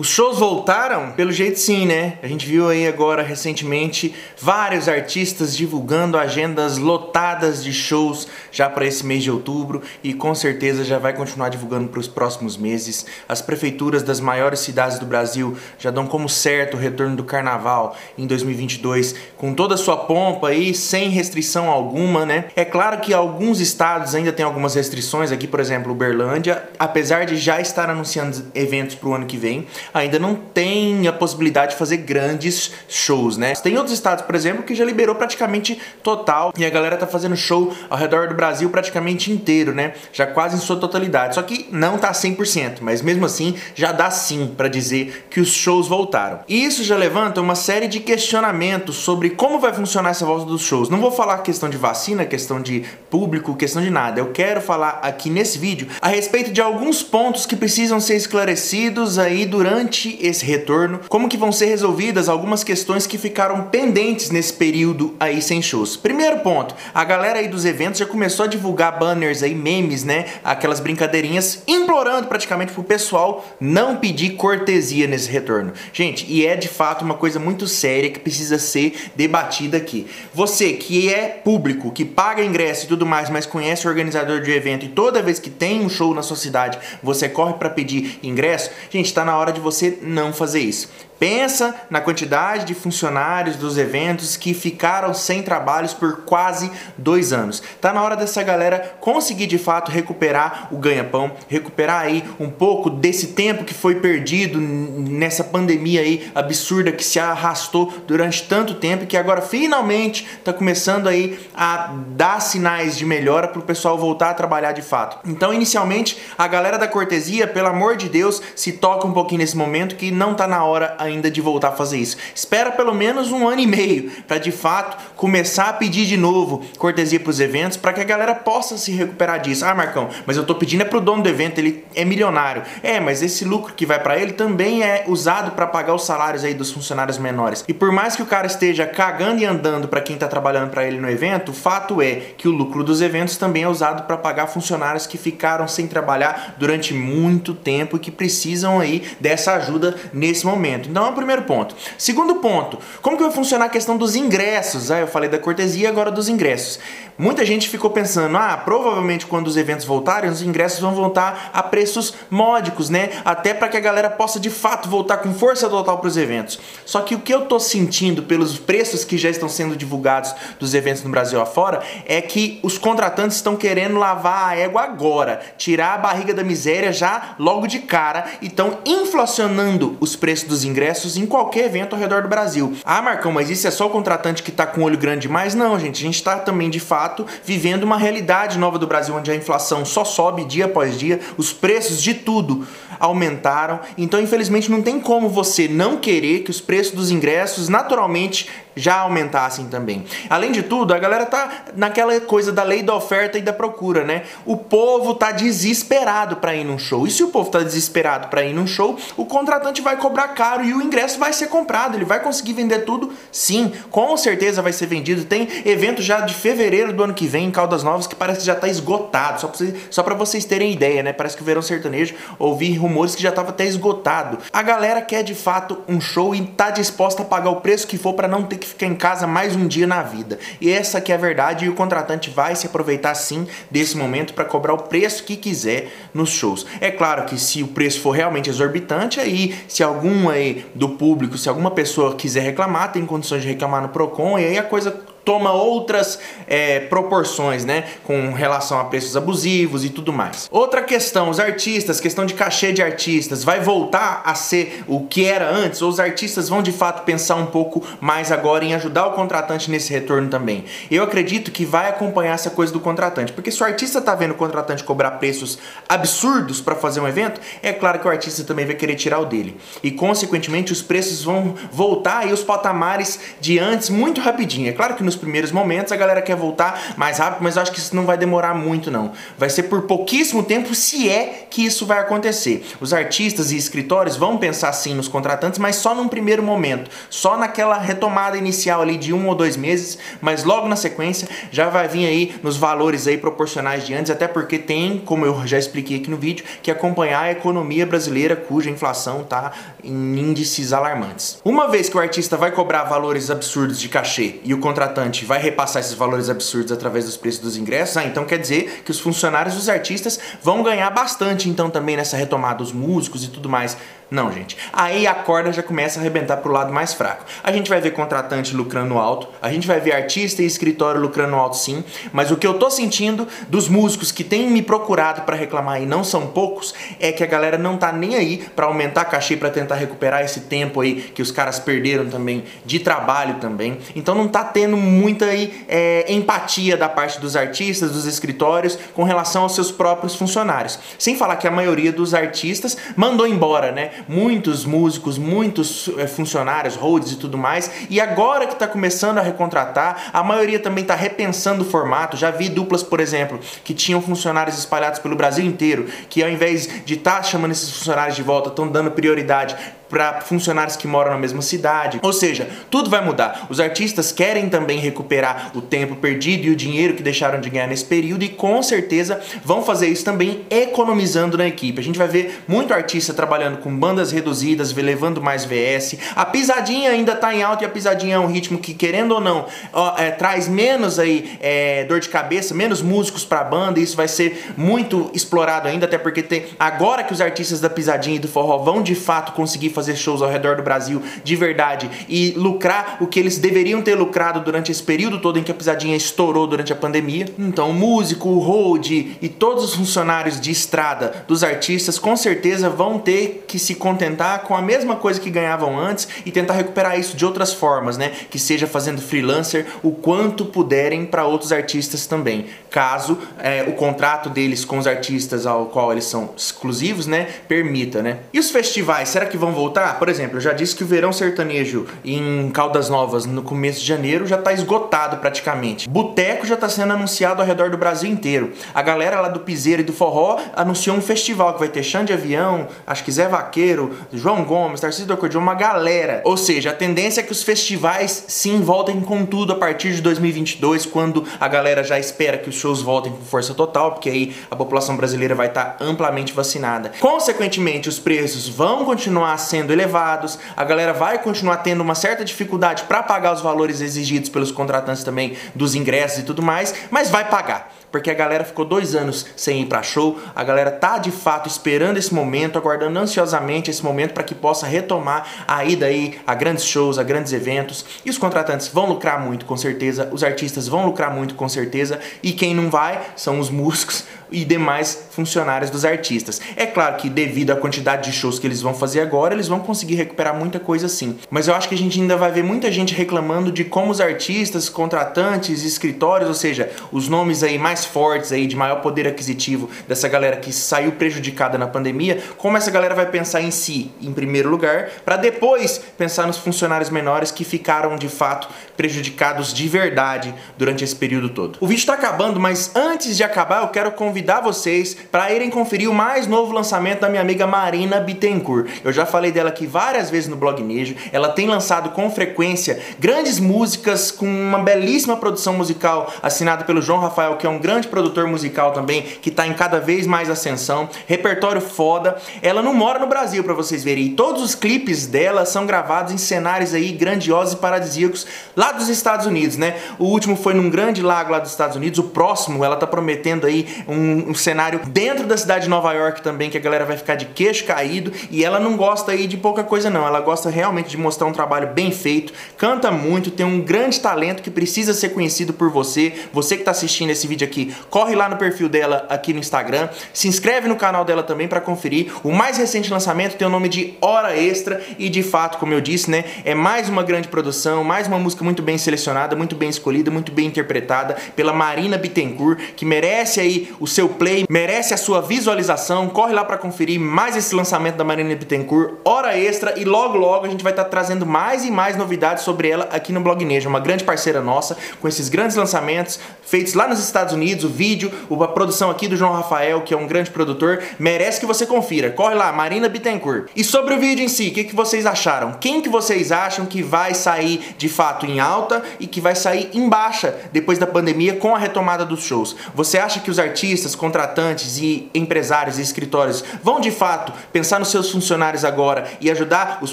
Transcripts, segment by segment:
Os shows voltaram? Pelo jeito sim, né? A gente viu aí agora recentemente vários artistas divulgando agendas lotadas de shows já para esse mês de outubro e com certeza já vai continuar divulgando para os próximos meses. As prefeituras das maiores cidades do Brasil já dão como certo o retorno do carnaval em 2022 com toda a sua pompa aí, sem restrição alguma, né? É claro que alguns estados ainda têm algumas restrições, aqui por exemplo, Uberlândia, apesar de já estar anunciando eventos para o ano que vem, ainda não tem a possibilidade de fazer grandes shows, né? Tem outros estados, por exemplo, que já liberou praticamente total e a galera tá fazendo show ao redor do Brasil praticamente inteiro, né? Já quase em sua totalidade. Só que não tá 100%, mas mesmo assim já dá sim para dizer que os shows voltaram. E isso já levanta uma série de questionamentos sobre como vai funcionar essa volta dos shows. Não vou falar questão de vacina, questão de público, questão de nada. Eu quero falar aqui nesse vídeo a respeito de alguns pontos que precisam ser esclarecidos aí durante durante esse retorno, como que vão ser resolvidas algumas questões que ficaram pendentes nesse período aí sem shows. Primeiro ponto, a galera aí dos eventos já começou a divulgar banners aí, memes, né, aquelas brincadeirinhas, implorando praticamente pro pessoal não pedir cortesia nesse retorno. Gente, e é de fato uma coisa muito séria que precisa ser debatida aqui. Você que é público, que paga ingresso e tudo mais, mas conhece o organizador de evento e toda vez que tem um show na sua cidade, você corre para pedir ingresso, gente, tá na hora de você não fazer isso. Pensa na quantidade de funcionários dos eventos que ficaram sem trabalhos por quase dois anos. Tá na hora dessa galera conseguir de fato recuperar o ganha-pão, recuperar aí um pouco desse tempo que foi perdido nessa pandemia aí absurda que se arrastou durante tanto tempo que agora finalmente tá começando aí a dar sinais de melhora para o pessoal voltar a trabalhar de fato. Então, inicialmente, a galera da cortesia, pelo amor de Deus, se toca um pouquinho nesse momento que não tá na hora ainda ainda de voltar a fazer isso. Espera pelo menos um ano e meio para de fato começar a pedir de novo cortesia para os eventos para que a galera possa se recuperar disso. Ah, Marcão, mas eu tô pedindo é pro dono do evento, ele é milionário. É, mas esse lucro que vai para ele também é usado para pagar os salários aí dos funcionários menores. E por mais que o cara esteja cagando e andando para quem tá trabalhando para ele no evento, o fato é que o lucro dos eventos também é usado para pagar funcionários que ficaram sem trabalhar durante muito tempo e que precisam aí dessa ajuda nesse momento. Então então é o primeiro ponto. Segundo ponto, como que vai funcionar a questão dos ingressos? Ah, eu falei da cortesia, agora dos ingressos. Muita gente ficou pensando, ah, provavelmente quando os eventos voltarem, os ingressos vão voltar a preços módicos, né? Até para que a galera possa de fato voltar com força total para os eventos. Só que o que eu tô sentindo pelos preços que já estão sendo divulgados dos eventos no Brasil afora é que os contratantes estão querendo lavar a égua agora, tirar a barriga da miséria já logo de cara e estão inflacionando os preços dos ingressos em qualquer evento ao redor do Brasil. Ah, Marcão, mas isso é só o contratante que tá com olho grande demais? Não, gente, a gente tá também de fato vivendo uma realidade nova do Brasil, onde a inflação só sobe dia após dia, os preços de tudo aumentaram. Então, infelizmente, não tem como você não querer que os preços dos ingressos naturalmente já aumentassem também. Além de tudo, a galera tá naquela coisa da lei da oferta e da procura, né? O povo tá desesperado para ir num show. E se o povo tá desesperado para ir num show, o contratante vai cobrar caro e o ingresso vai ser comprado. Ele vai conseguir vender tudo? Sim, com certeza vai ser vendido. Tem evento já de fevereiro do ano que vem em Caldas Novas que parece que já tá esgotado. Só pra, vocês, só pra vocês terem ideia, né? Parece que o verão sertanejo ouvi rumores que já tava até esgotado. A galera quer de fato um show e tá disposta a pagar o preço que for para não ter que ficar em casa mais um dia na vida. E essa que é a verdade e o contratante vai se aproveitar sim desse momento para cobrar o preço que quiser nos shows. É claro que se o preço for realmente exorbitante, aí se algum aí do público, se alguma pessoa quiser reclamar, tem condições de reclamar no Procon e aí a coisa toma outras é, proporções, né? Com relação a preços abusivos e tudo mais. Outra questão, os artistas, questão de cachê de artistas, vai voltar a ser o que era antes? Ou os artistas vão de fato pensar um pouco mais agora em ajudar o contratante nesse retorno também? Eu acredito que vai acompanhar essa coisa do contratante, porque se o artista tá vendo o contratante cobrar preços absurdos para fazer um evento, é claro que o artista também vai querer tirar o dele. E consequentemente os preços vão voltar aí os patamares de antes muito rapidinho. É claro que nos primeiros momentos, a galera quer voltar mais rápido, mas eu acho que isso não vai demorar muito não. Vai ser por pouquíssimo tempo se é que isso vai acontecer. Os artistas e escritórios vão pensar sim nos contratantes, mas só num primeiro momento, só naquela retomada inicial ali de um ou dois meses, mas logo na sequência já vai vir aí nos valores aí proporcionais de antes, até porque tem, como eu já expliquei aqui no vídeo, que acompanhar a economia brasileira cuja inflação está em índices alarmantes. Uma vez que o artista vai cobrar valores absurdos de cachê e o contratante vai repassar esses valores absurdos através dos preços dos ingressos, ah, então quer dizer que os funcionários dos artistas vão ganhar bastante então também nessa retomada, os músicos e tudo mais. Não, gente. Aí a corda já começa a arrebentar pro lado mais fraco. A gente vai ver contratante lucrando alto, a gente vai ver artista e escritório lucrando alto sim, mas o que eu tô sentindo dos músicos que têm me procurado para reclamar e não são poucos, é que a galera não tá nem aí para aumentar cachê para tentar recuperar esse tempo aí que os caras perderam também de trabalho também. Então não tá tendo muita é, empatia da parte dos artistas, dos escritórios com relação aos seus próprios funcionários. Sem falar que a maioria dos artistas mandou embora, né? muitos músicos, muitos é, funcionários, holds e tudo mais, e agora que está começando a recontratar, a maioria também está repensando o formato. Já vi duplas, por exemplo, que tinham funcionários espalhados pelo Brasil inteiro, que ao invés de estar tá chamando esses funcionários de volta, estão dando prioridade para funcionários que moram na mesma cidade. Ou seja, tudo vai mudar. Os artistas querem também recuperar o tempo perdido e o dinheiro que deixaram de ganhar nesse período e com certeza vão fazer isso também economizando na equipe. A gente vai ver muito artista trabalhando com bandas reduzidas, levando mais VS. A pisadinha ainda está em alta e a pisadinha é um ritmo que, querendo ou não, ó, é, traz menos aí é, dor de cabeça, menos músicos para a banda. E isso vai ser muito explorado ainda, até porque tem agora que os artistas da pisadinha e do forró vão de fato conseguir fazer fazer shows ao redor do Brasil de verdade e lucrar o que eles deveriam ter lucrado durante esse período todo em que a pisadinha estourou durante a pandemia. Então, o músico, o hold e todos os funcionários de estrada dos artistas com certeza vão ter que se contentar com a mesma coisa que ganhavam antes e tentar recuperar isso de outras formas, né? Que seja fazendo freelancer o quanto puderem para outros artistas também, caso é, o contrato deles com os artistas ao qual eles são exclusivos, né, permita, né? E os festivais, será que vão voltar? Por exemplo, eu já disse que o verão sertanejo em Caldas Novas no começo de janeiro já está esgotado praticamente. Boteco já está sendo anunciado ao redor do Brasil inteiro. A galera lá do Piseiro e do Forró anunciou um festival que vai ter Xande Avião, acho que Zé Vaqueiro, João Gomes, Tarcísio do Acordeão, uma galera. Ou seja, a tendência é que os festivais sim voltem com tudo a partir de 2022, quando a galera já espera que os shows voltem com força total, porque aí a população brasileira vai estar tá amplamente vacinada. Consequentemente, os preços vão continuar sendo sendo elevados, a galera vai continuar tendo uma certa dificuldade para pagar os valores exigidos pelos contratantes também dos ingressos e tudo mais, mas vai pagar porque a galera ficou dois anos sem ir para show, a galera tá de fato esperando esse momento, aguardando ansiosamente esse momento para que possa retomar a ida aí a grandes shows, a grandes eventos. E os contratantes vão lucrar muito, com certeza, os artistas vão lucrar muito, com certeza, e quem não vai são os músicos e demais funcionários dos artistas. É claro que devido à quantidade de shows que eles vão fazer agora, eles vão conseguir recuperar muita coisa sim. Mas eu acho que a gente ainda vai ver muita gente reclamando de como os artistas, contratantes, escritórios, ou seja, os nomes aí mais fortes aí, de maior poder aquisitivo dessa galera que saiu prejudicada na pandemia, como essa galera vai pensar em si em primeiro lugar, para depois pensar nos funcionários menores que ficaram de fato prejudicados de verdade durante esse período todo. O vídeo está acabando, mas antes de acabar eu quero convidar vocês para irem conferir o mais novo lançamento da minha amiga Marina Bittencourt. Eu já falei dela aqui várias vezes no blog Nejo, ela tem lançado com frequência grandes músicas com uma belíssima produção musical assinada pelo João Rafael, que é um grande grande produtor musical também, que está em cada vez mais ascensão, repertório foda. Ela não mora no Brasil, para vocês verem, e todos os clipes dela são gravados em cenários aí grandiosos e paradisíacos lá dos Estados Unidos, né? O último foi num grande lago lá dos Estados Unidos, o próximo ela tá prometendo aí um, um cenário dentro da cidade de Nova York também, que a galera vai ficar de queixo caído, e ela não gosta aí de pouca coisa não, ela gosta realmente de mostrar um trabalho bem feito, canta muito, tem um grande talento que precisa ser conhecido por você, você que está assistindo esse vídeo aqui aqui, corre lá no perfil dela aqui no Instagram, se inscreve no canal dela também para conferir. O mais recente lançamento tem o nome de Hora Extra e de fato, como eu disse, né, é mais uma grande produção, mais uma música muito bem selecionada, muito bem escolhida, muito bem interpretada pela Marina Bittencourt, que merece aí o seu seu play, merece a sua visualização. Corre lá para conferir mais esse lançamento da Marina Bittencourt, hora extra e logo logo a gente vai estar tá trazendo mais e mais novidades sobre ela aqui no Blog Neja, uma grande parceira nossa com esses grandes lançamentos feitos lá nos Estados Unidos, o vídeo, a produção aqui do João Rafael, que é um grande produtor, merece que você confira. Corre lá, Marina Bittencourt. E sobre o vídeo em si, o que, que vocês acharam? Quem que vocês acham que vai sair de fato em alta e que vai sair em baixa depois da pandemia com a retomada dos shows? Você acha que os artistas, contratantes e empresários e escritórios vão de fato pensar nos seus funcionários agora e ajudar os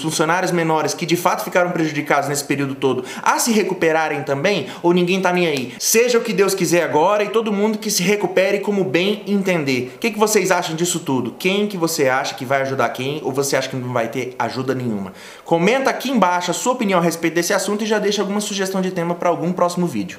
funcionários menores que de fato ficaram prejudicados nesse período todo a se recuperarem também? Ou ninguém tá nem aí? Seja o que Deus quiser agora e todo mundo que se recupere como bem entender. O que, que vocês acham disso tudo? Quem que você acha que vai ajudar quem? Ou você acha que não vai ter ajuda nenhuma? Comenta aqui embaixo a sua opinião a respeito desse assunto e já deixa alguma sugestão de tema para algum próximo vídeo.